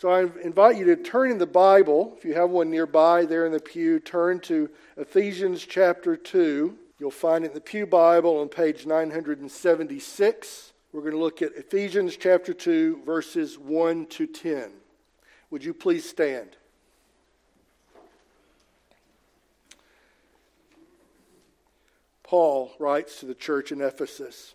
So I invite you to turn in the Bible, if you have one nearby there in the pew, turn to Ephesians chapter 2. You'll find it in the Pew Bible on page 976. We're going to look at Ephesians chapter 2, verses 1 to 10. Would you please stand? Paul writes to the church in Ephesus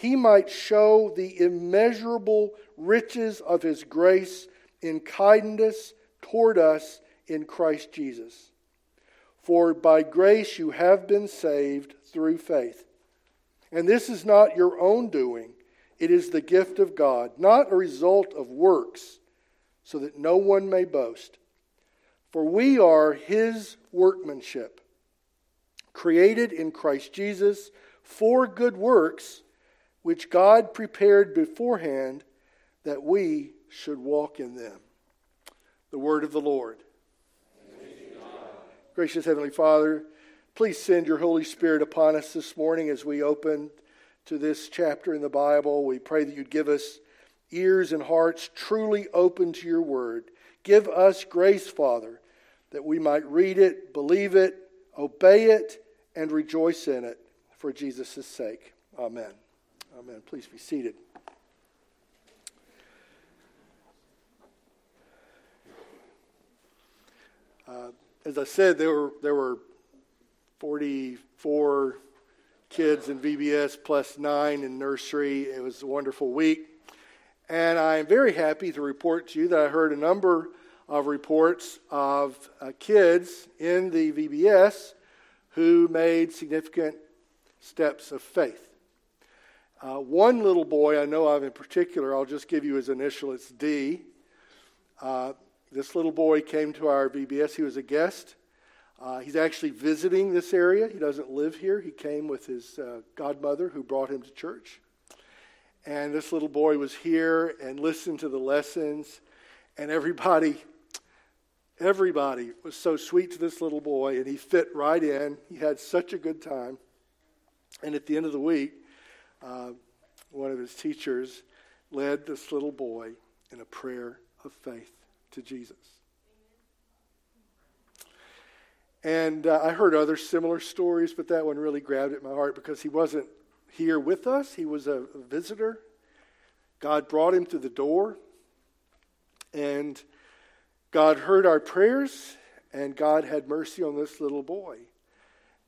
he might show the immeasurable riches of his grace in kindness toward us in Christ Jesus. For by grace you have been saved through faith. And this is not your own doing, it is the gift of God, not a result of works, so that no one may boast. For we are his workmanship, created in Christ Jesus for good works which God prepared beforehand that we should walk in them. The word of the Lord. Gracious Heavenly Father, please send your Holy Spirit upon us this morning as we open to this chapter in the Bible. We pray that you'd give us ears and hearts truly open to your word. Give us grace, Father, that we might read it, believe it, obey it, and rejoice in it for Jesus' sake. Amen. Amen. Please be seated. Uh, as I said, there were there were 44 kids in VBS plus nine in nursery. It was a wonderful week, and I am very happy to report to you that I heard a number of reports of uh, kids in the VBS who made significant steps of faith. Uh, one little boy I know of in particular, I'll just give you his initial, it's D. Uh, this little boy came to our VBS. He was a guest. Uh, he's actually visiting this area. He doesn't live here. He came with his uh, godmother who brought him to church. And this little boy was here and listened to the lessons. And everybody, everybody was so sweet to this little boy. And he fit right in. He had such a good time. And at the end of the week, uh, one of his teachers led this little boy in a prayer of faith to Jesus. And uh, I heard other similar stories, but that one really grabbed at my heart because he wasn't here with us. He was a, visitor. God brought him through the door, and God heard our prayers, and God had mercy on this little boy.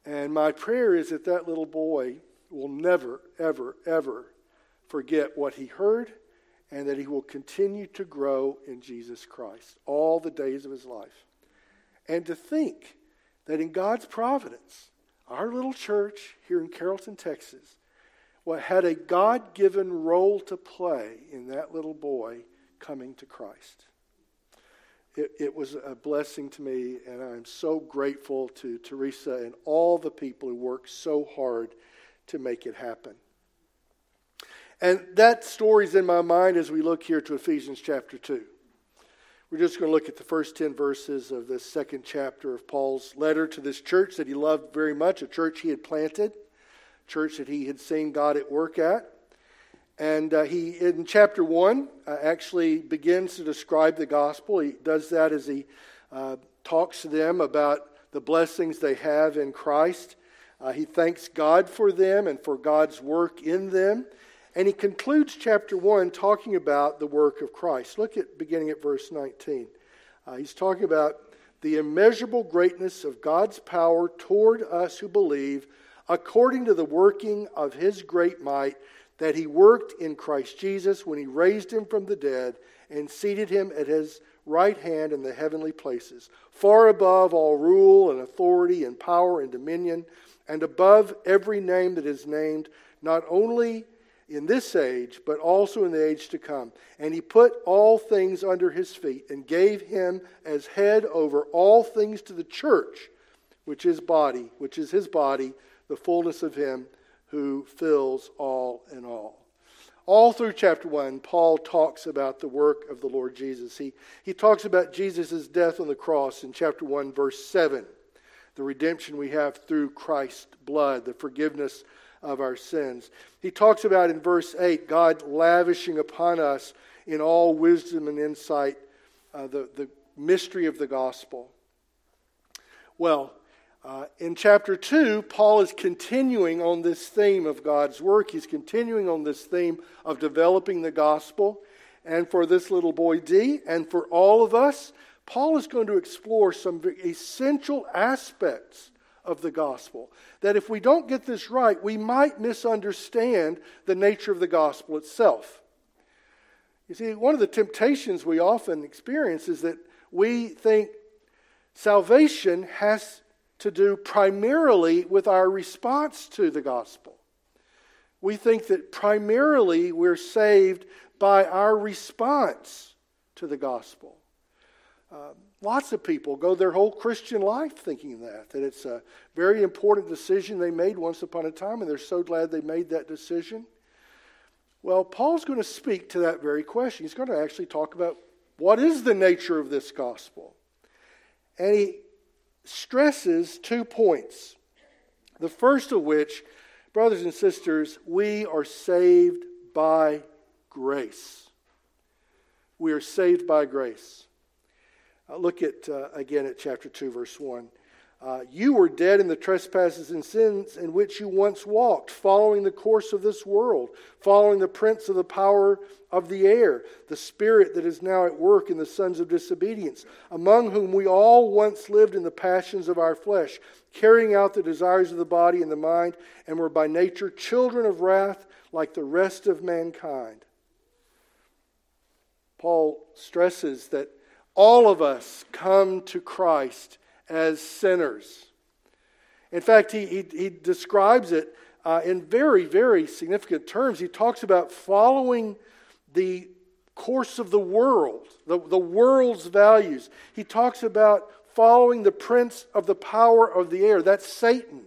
And my prayer is that that little boy will never, ever, ever forget what he heard and that he will continue to grow in Jesus Christ all the days of his life. And to think that in God's providence, our little church here in Carrollton, Texas, what had a God given role to play in that little boy coming to Christ. It, it, was a blessing to me, and I'm so grateful to Teresa and all the people who worked so hard to make it happen. And that story's in my mind as we look here to Ephesians chapter 2. We're just going to look at the first 10 verses of this second chapter of Paul's letter to this church that he loved very much, a church he had planted, a church that he had seen God at work at. And uh, he, in chapter 1, uh, actually begins to describe the gospel. He does that as he uh, talks to them about the blessings they have in Christ. Uh, he thanks God for them and for God's work in them. And he concludes chapter 1 talking about the work of Christ. Look at beginning at verse 19. Uh, he's talking about the immeasurable greatness of God's power toward us who believe, according to the working of his great might that he worked in Christ Jesus when he raised him from the dead and seated him at his right hand in the heavenly places, far above all rule and authority and power and dominion, and above every name that is named, not only in this age, but also in the age to come. And he put all things under his feet and gave him as head over all things to the church, which is body, which is his body, the fullness of him who fills all in all. All through chapter 1, Paul talks about the work of the Lord Jesus. He, he talks about Jesus' death on the cross in chapter 1, verse 7, the redemption we have through Christ's blood, the forgiveness of our sins. He talks about in verse 8 God lavishing upon us in all wisdom and insight uh, the, the mystery of the gospel. Well, uh, in chapter 2, Paul is continuing on this theme of God's work. He's continuing on this theme of developing the gospel. And for this little boy D, and for all of us, Paul is going to explore some essential aspects of the gospel. That if we don't get this right, we might misunderstand the nature of the gospel itself. You see, one of the temptations we often experience is that we think salvation has to do primarily with our response to the gospel. We think that primarily we're saved by our response to the gospel. Uh, lots of people go their whole Christian life thinking that, that it's a very important decision they made once upon a time, and they're so glad they made that decision. Well, Paul's going to speak to that very question. He's going to actually talk about what is the nature of this gospel. And he stresses two points. The first of which, brothers and sisters, we are saved by grace. We are saved by grace. Uh, look at uh, again at chapter 2, verse 1. Uh, you were dead in the trespasses and sins in which you once walked, following the course of this world, following the prince of the power of the air, the spirit that is now at work in the sons of disobedience, among whom we all once lived in the passions of our flesh, carrying out the desires of the body and the mind, and were by nature children of wrath like the rest of mankind. Paul stresses that all of us come to Christ as sinners. In fact, he, he, he describes it uh, in very, very significant terms. He talks about following the course of the world, the, the world's values. He talks about following the prince of the power of the air. That's Satan.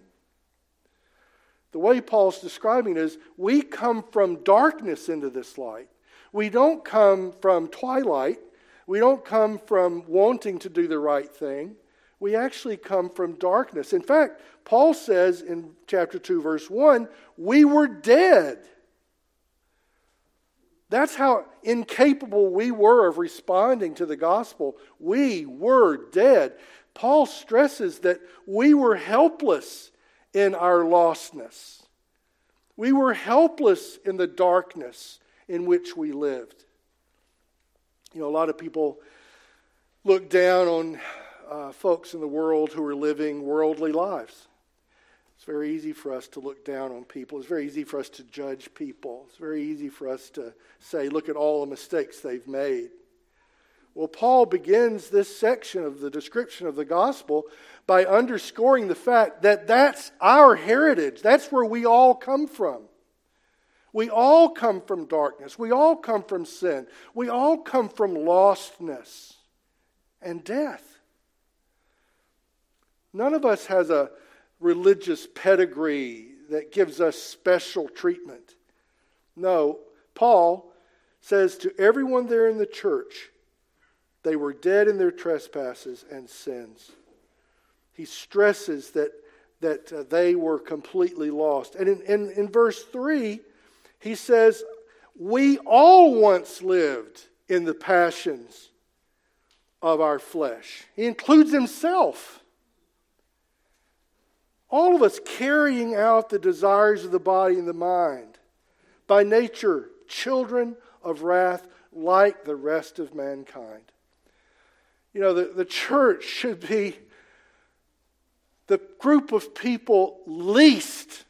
The way Paul's describing is we come from darkness into this light. We don't come from twilight. We don't come from wanting to do the right thing we actually come from darkness. In fact, Paul says in chapter 2, verse 1, we were dead. That's how incapable we were of responding to the gospel. We were dead. Paul stresses that we were helpless in our lostness. We were helpless in the darkness in which we lived. You know, a lot of people look down on uh, folks in the world who are living worldly lives. It's very easy for us to look down on people. It's very easy for us to judge people. It's very easy for us to say, look at all the mistakes they've made. Well, Paul begins this section of the description of the gospel by underscoring the fact that that's our heritage. That's where we all come from. We all come from darkness. We all come from sin. We all come from lostness and death. None of us has a religious pedigree that gives us special treatment. No, Paul says to everyone there in the church, they were dead in their trespasses and sins. He stresses that, that uh, they were completely lost. And in, in, in verse 3, he says, We all once lived in the passions of our flesh. He includes himself. All of us carrying out the desires of the body and the mind. By nature, children of wrath like the rest of mankind. You know, the, the church should be the group of people least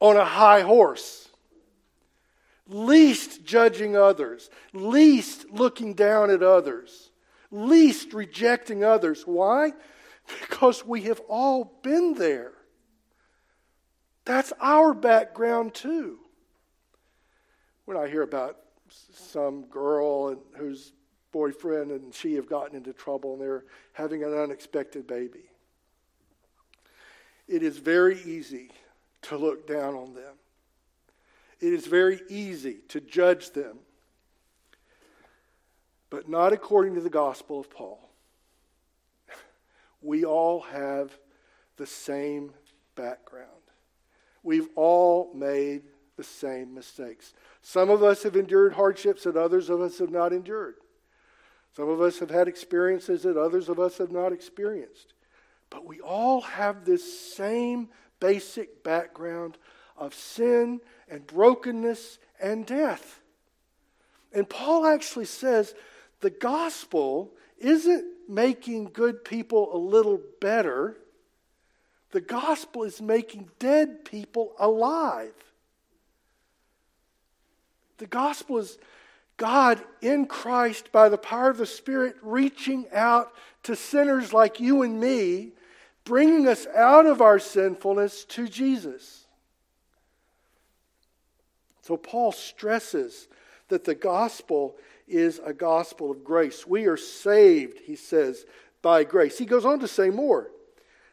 on a high horse, least judging others, least looking down at others, least rejecting others. Why? Because we have all been there. That's our background too. When I hear about some girl and whose boyfriend and she have gotten into trouble and they're having an unexpected baby, it is very easy to look down on them. It is very easy to judge them, but not according to the gospel of Paul. We all have the same background. We've all made the same mistakes. Some of us have endured hardships that others of us have not endured. Some of us have had experiences that others of us have not experienced. But we all have this same basic background of sin and brokenness and death. And Paul actually says the gospel isn't making good people a little better. The gospel is making dead people alive. The gospel is God in Christ by the power of the Spirit reaching out to sinners like you and me, bringing us out of our sinfulness to Jesus. So Paul stresses that the gospel is a gospel of grace. We are saved, he says, by grace. He goes on to say more.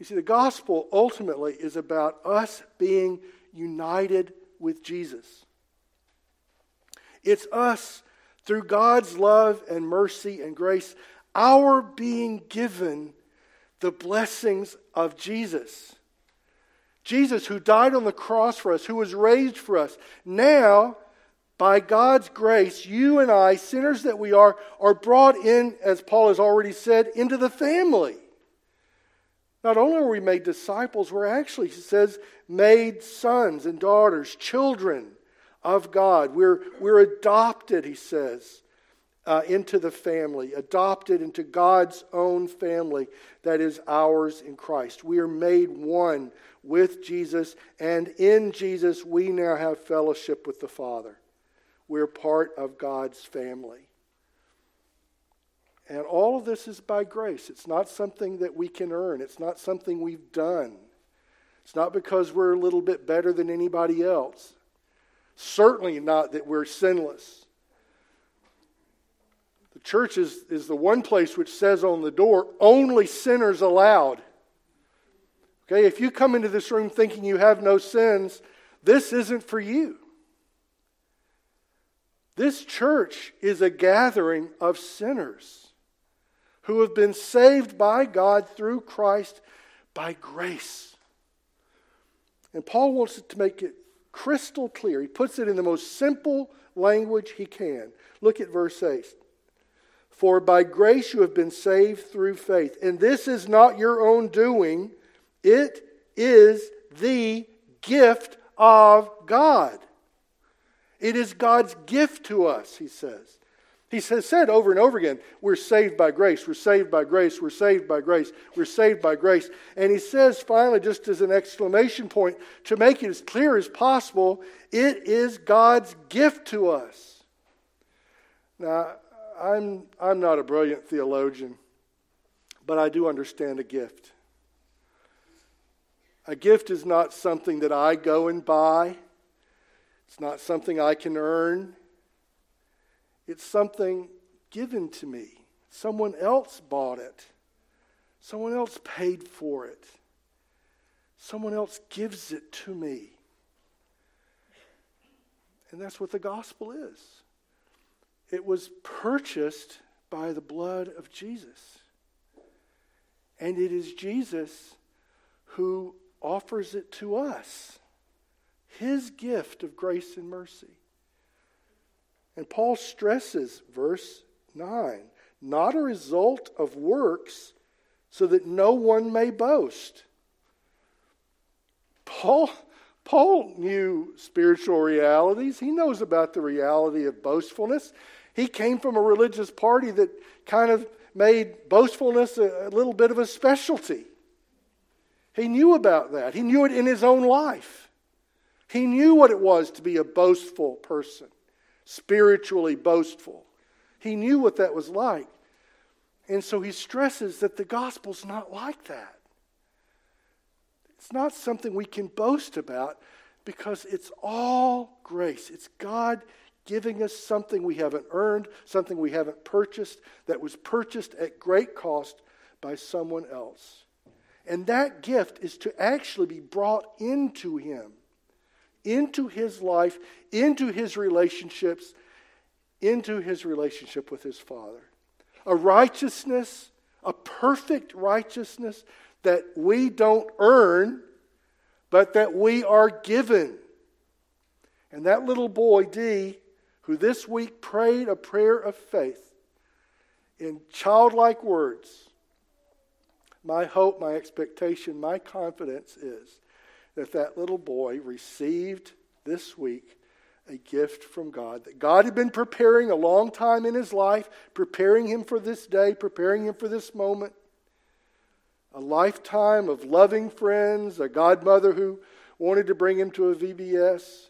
You see, the gospel ultimately is about us being united with Jesus. It's us, through God's love and mercy and grace, our being given the blessings of Jesus. Jesus, who died on the cross for us, who was raised for us. Now, by God's grace, you and I, sinners that we are, are brought in, as Paul has already said, into the family. Not only are we made disciples, we're actually, he says, made sons and daughters, children of God. We're, we're adopted, he says, uh, into the family, adopted into God's own family that is ours in Christ. We are made one with Jesus, and in Jesus we now have fellowship with the Father. We're part of God's family. And all of this is by grace. It's not something that we can earn, it's not something we've done. It's not because we're a little bit better than anybody else. Certainly not that we're sinless. The church is, is the one place which says on the door, only sinners allowed. Okay, if you come into this room thinking you have no sins, this isn't for you. This church is a gathering of sinners who have been saved by God through Christ by grace. And Paul wants to make it crystal clear. He puts it in the most simple language he can. Look at verse 8. For by grace you have been saved through faith. And this is not your own doing, it is the gift of God. It is God's gift to us, he says. He has said over and over again, we're saved by grace, we're saved by grace, we're saved by grace, we're saved by grace. And he says finally, just as an exclamation point, to make it as clear as possible, it is God's gift to us. Now, I'm, I'm not a brilliant theologian, but I do understand a gift. A gift is not something that I go and buy. It's not something I can earn. It's something given to me. Someone else bought it. Someone else paid for it. Someone else gives it to me. And that's what the gospel is. It was purchased by the blood of Jesus. And it is Jesus who offers it to us his gift of grace and mercy. And Paul stresses, verse 9, not a result of works, so that no one may boast. Paul, Paul knew spiritual realities. He knows about the reality of boastfulness. He came from a religious party that kind of made boastfulness a, a little bit of a specialty. He knew about that. He knew it in his own life. He knew what it was to be a boastful person, spiritually boastful. He knew what that was like. And so he stresses that the gospel's not like that. It's not something we can boast about because it's all grace. It's God giving us something we haven't earned, something we haven't purchased, that was purchased at great cost by someone else. And that gift is to actually be brought into Him, into His life, into His relationships, into His relationship with His Father. A righteousness, a perfect righteousness that we don't earn, but that we are given. And that little boy, D, who this week prayed a prayer of faith in childlike words, my hope, my expectation, my confidence is that that little boy received this week a gift from God. That God had been preparing a long time in his life, preparing him for this day, preparing him for this moment. A lifetime of loving friends, a godmother who wanted to bring him to a VBS.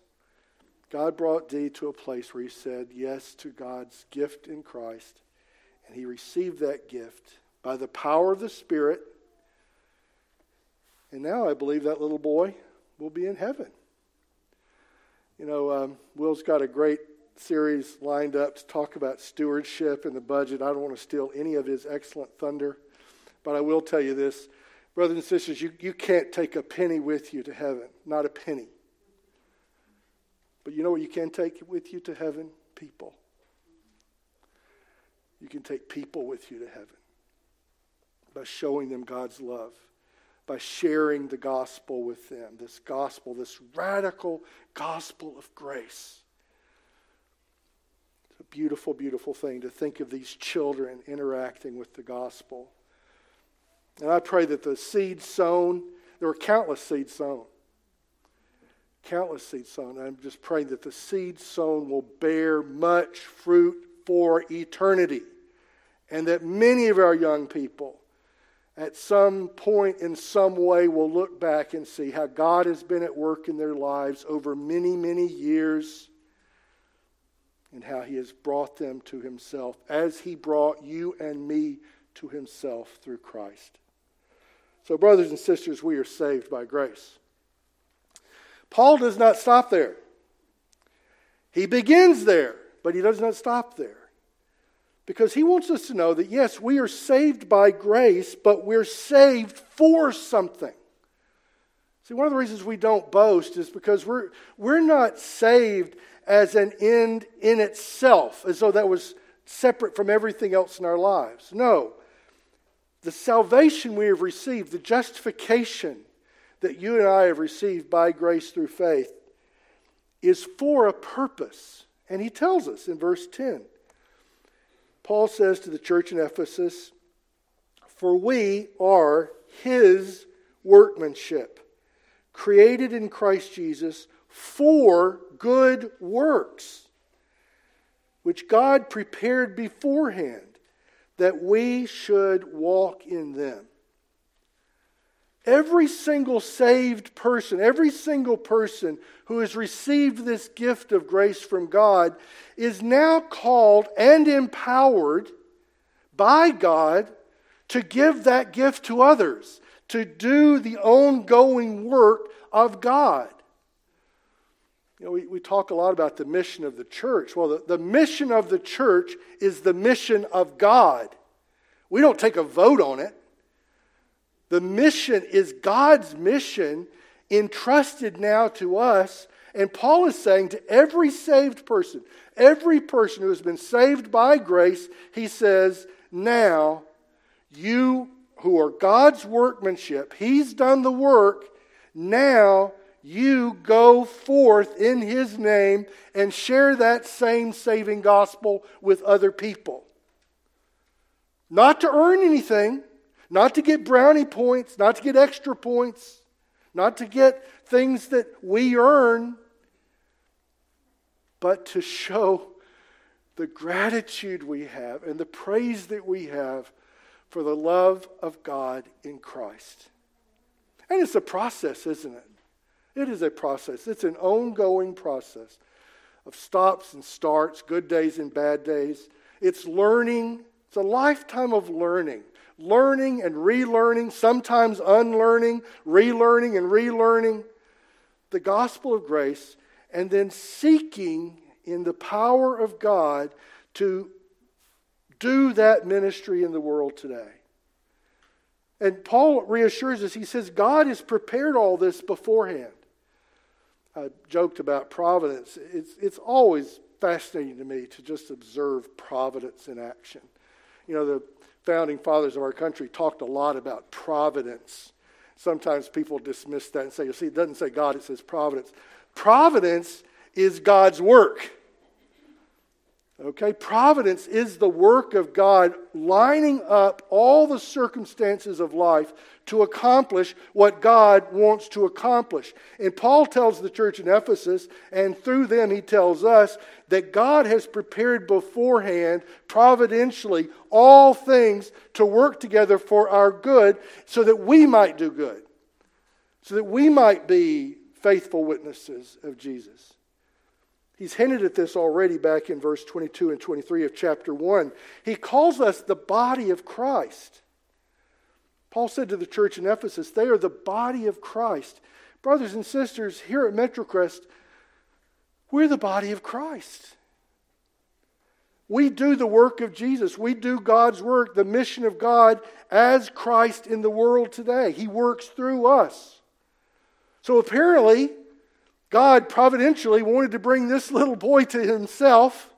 God brought D to a place where he said yes to God's gift in Christ. And he received that gift by the power of the Spirit. And now I believe that little boy will be in heaven. You know, um, Will's got a great series lined up to talk about stewardship and the budget. I don't want to steal any of his excellent thunder, but I will tell you this. Brothers and sisters, you, you can't take a penny with you to heaven, not a penny. But you know what you can take with you to heaven? People. You can take people with you to heaven by showing them God's love, by sharing the gospel with them. This gospel, this radical gospel of grace. It's a beautiful, beautiful thing to think of these children interacting with the gospel. And I pray that the seed sown, there were countless seeds sown. Countless seeds sown. I'm just praying that the seed sown will bear much fruit for eternity. And that many of our young people at some point in some way will look back and see how God has been at work in their lives over many, many years and how he has brought them to himself as he brought you and me to himself through Christ. So, brothers and sisters, we are saved by grace. Paul does not stop there. He begins there, but he does not stop there because he wants us to know that yes, we are saved by grace, but we're saved for something. See, one of the reasons we don't boast is because we're, we're not saved as an end in itself, as though that was separate from everything else in our lives. No. The salvation we have received, the justification that you and I have received by grace through faith, is for a purpose. And he tells us in verse 10 Paul says to the church in Ephesus, For we are his workmanship, created in Christ Jesus for good works, which God prepared beforehand that we should walk in them. Every single saved person, every single person who has received this gift of grace from God is now called and empowered by God to give that gift to others, to do the ongoing work of God. You know, we, we talk a lot about the mission of the church. Well, the, the mission of the church is the mission of God. We don't take a vote on it. The mission is God's mission entrusted now to us. And Paul is saying to every saved person, every person who has been saved by grace, he says, now you who are God's workmanship. He's done the work. Now you go forth in His name and share that same saving gospel with other people. Not to earn anything, not to get brownie points, not to get extra points, not to get things that we earn, but to show the gratitude we have and the praise that we have for the love of God in Christ. And it's a process, isn't it? It is a process. It's an ongoing process of stops and starts, good days and bad days. It's learning, it's a lifetime of learning. Learning and relearning, sometimes unlearning, relearning and relearning the gospel of grace, and then seeking in the power of God to do that ministry in the world today. And Paul reassures us, he says, God has prepared all this beforehand. I joked about providence. It's, it's always fascinating to me to just observe providence in action. You know, the founding fathers of our country talked a lot about providence. Sometimes people dismiss that and say, you see, it doesn't say God, it says providence. Providence is God's work. Okay, providence is the work of God lining up all the circumstances of life to accomplish what God wants to accomplish. And Paul tells the church in Ephesus, and through them he tells us, that God has prepared beforehand, providentially, all things to work together for our good so that we might do good, so that we might be faithful witnesses of Jesus. He's hinted at this already back in verse 22 and 23 of chapter 1. He calls us the body of Christ. Paul said to the church in Ephesus, they are the body of Christ. Brothers and sisters, here at Metrocrest, we're the body of Christ. We do the work of Jesus. We do God's work, the mission of God as Christ in the world today. He works through us. So apparently, God providentially wanted to bring this little boy to himself.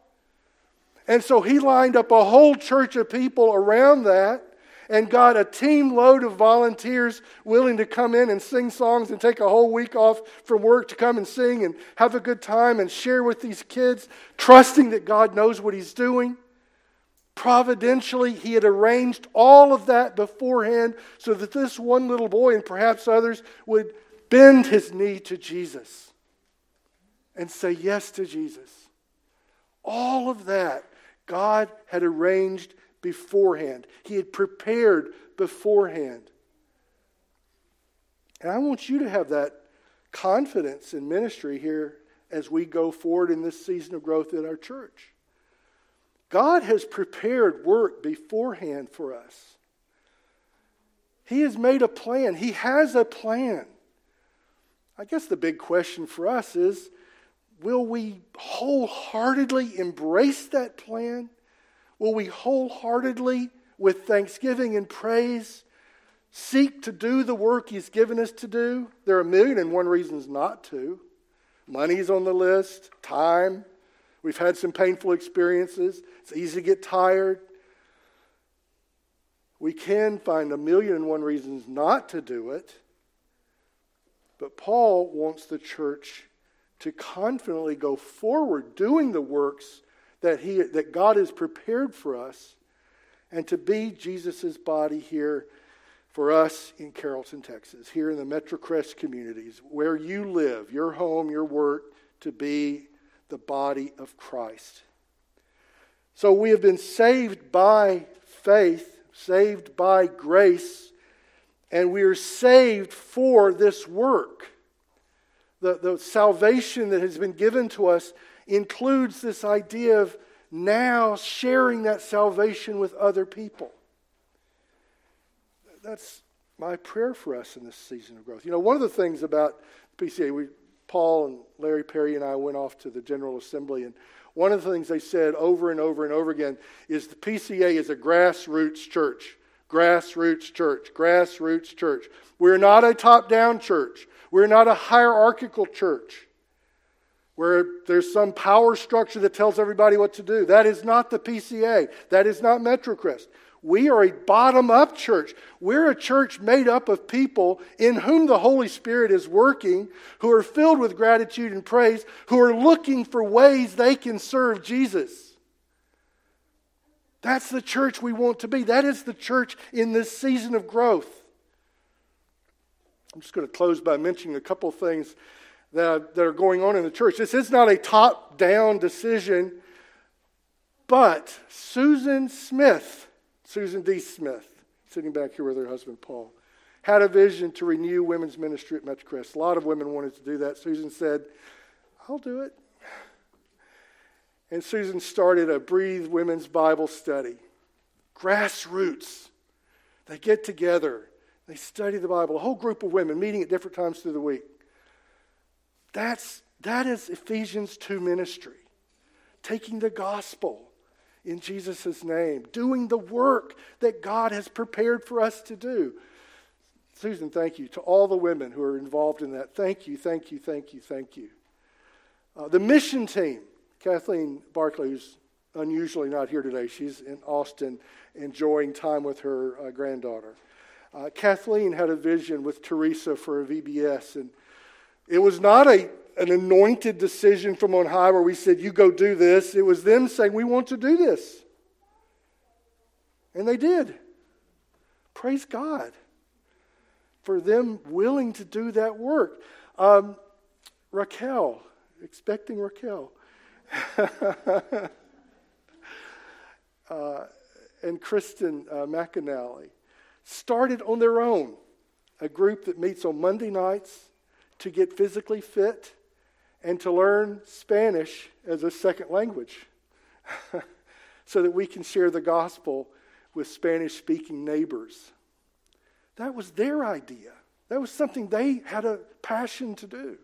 And so he lined up a whole church of people around that and got a team load of volunteers willing to come in and sing songs and take a whole week off from work to come and sing and have a good time and share with these kids, trusting that God knows what he's doing. Providentially, he had arranged all of that beforehand so that this one little boy and perhaps others would bend his knee to Jesus and say yes to Jesus. All of that God had arranged beforehand, He had prepared beforehand. And I want you to have that confidence in ministry here as we go forward in this season of growth in our church. God has prepared work beforehand for us. He has made a plan. He has a plan. I guess the big question for us is will we wholeheartedly embrace that plan? Will we wholeheartedly, with thanksgiving and praise, seek to do the work He's given us to do? There are a million and one reasons not to. Money's on the list, time. We've had some painful experiences. It's easy to get tired. We can find a million and one reasons not to do it. But Paul wants the church to confidently go forward doing the works that, he, that God has prepared for us and to be Jesus' body here for us in Carrollton, Texas, here in the Metrocrest communities, where you live, your home, your work, to be the body of Christ. So we have been saved by faith, saved by grace, and we are saved for this work the, the salvation that has been given to us includes this idea of now sharing that salvation with other people. That's my prayer for us in this season of growth. You know, one of the things about PCA, we, Paul and Larry Perry and I went off to the General Assembly, and one of the things they said over and over and over again is the PCA is a grassroots church. Grassroots church. Grassroots church. We're not a top down church. We're not a hierarchical church where there's some power structure that tells everybody what to do. That is not the PCA. That is not Metrocrest. We are a bottom up church. We're a church made up of people in whom the Holy Spirit is working, who are filled with gratitude and praise, who are looking for ways they can serve Jesus. That's the church we want to be. That is the church in this season of growth. I'm just going to close by mentioning a couple of things that, that are going on in the church. This is not a top down decision, but Susan Smith, Susan D. Smith, sitting back here with her husband Paul, had a vision to renew women's ministry at Metrocrest. A lot of women wanted to do that. Susan said, I'll do it. And Susan started a Breathe Women's Bible Study. Grassroots. They get together, they study the Bible, a whole group of women meeting at different times through the week. That's, that is Ephesians 2 ministry. Taking the gospel in Jesus' name, doing the work that God has prepared for us to do. Susan, thank you. To all the women who are involved in that, thank you, thank you, thank you, thank you. Uh, the mission team, Kathleen Barclay, who's unusually not here today, she's in Austin enjoying time with her uh, granddaughter. Uh, Kathleen had a vision with Teresa for a VBS, and it was not a, an anointed decision from on high where we said, You go do this. It was them saying, We want to do this. And they did. Praise God for them willing to do that work. Um, Raquel, expecting Raquel. uh, and Kristen uh, McAnally started on their own a group that meets on Monday nights to get physically fit and to learn Spanish as a second language so that we can share the gospel with Spanish speaking neighbors. That was their idea. That was something they had a passion to do.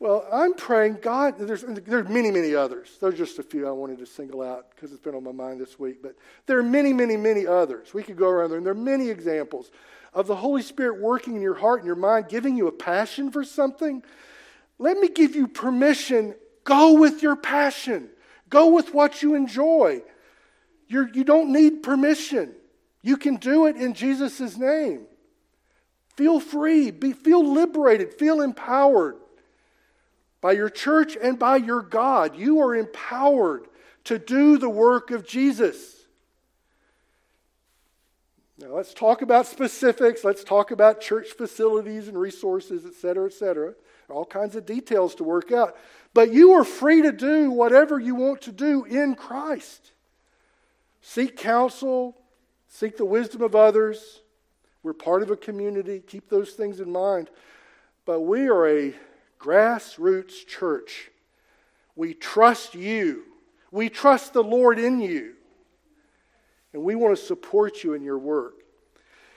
Well, I'm praying, God, there's, there's many, many others. There's just a few I wanted to single out because it's been on my mind this week. But there are many, many, many others. We could go around there, and there are many examples of the Holy Spirit working in your heart and your mind, giving you a passion for something. Let me give you permission. Go with your passion, go with what you enjoy. You're, you do not need permission. You can do it in Jesus' name. Feel free, be, feel liberated, feel empowered by your church and by your God. You are empowered to do the work of Jesus. Now, let's talk about specifics. Let's talk about church facilities and resources, et cetera, et cetera. All kinds of details to work out. But you are free to do whatever you want to do in Christ. Seek counsel, seek the wisdom of others. We're part of a community. Keep those things in mind. But we are a grassroots church. We trust you. We trust the Lord in you. And we want to support you in your work.